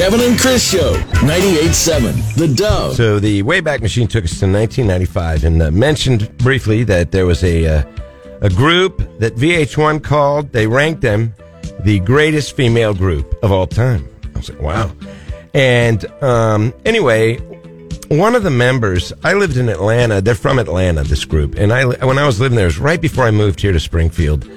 Kevin and Chris Show, 98.7 The Dove. So the Wayback Machine took us to 1995 and uh, mentioned briefly that there was a uh, a group that VH1 called. They ranked them the greatest female group of all time. I was like, wow. And um, anyway, one of the members, I lived in Atlanta. They're from Atlanta, this group. And I, when I was living there, it was right before I moved here to Springfield.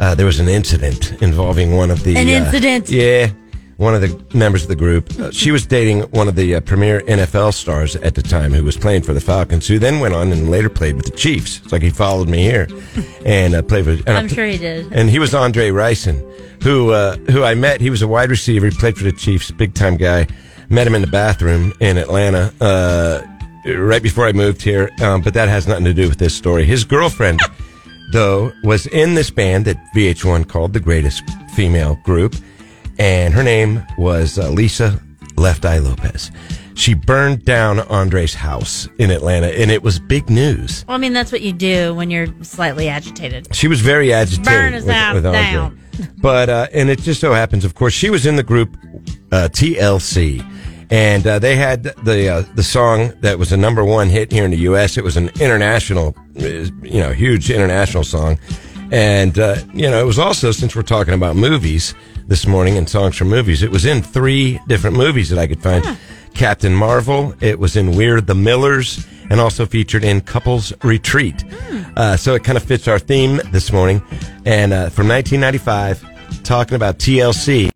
Uh, there was an incident involving one of the An uh, incident? yeah, one of the members of the group. Uh, she was dating one of the uh, premier NFL stars at the time, who was playing for the Falcons, who then went on and later played with the Chiefs. It's like he followed me here and uh, played with. And I'm sure he did. and he was Andre Rison, who uh, who I met. He was a wide receiver. He played for the Chiefs, big time guy. Met him in the bathroom in Atlanta uh, right before I moved here. Um, but that has nothing to do with this story. His girlfriend, though, was in this band that VH1 called the greatest female group, and her name was uh, Lisa Left Eye Lopes. She burned down Andre's house in Atlanta, and it was big news. Well, I mean, that's what you do when you're slightly agitated. She was very agitated. Burn his with, house with Andre. down. But uh, and it just so happens, of course, she was in the group uh, TLC, and uh, they had the uh, the song that was a number one hit here in the U.S. It was an international, uh, you know, huge international song, and uh, you know, it was also since we're talking about movies this morning in songs from movies, it was in three different movies that I could find. Captain Marvel. It was in We're the Millers and also featured in Couples Retreat. Uh, so it kind of fits our theme this morning. And uh, from 1995, talking about TLC.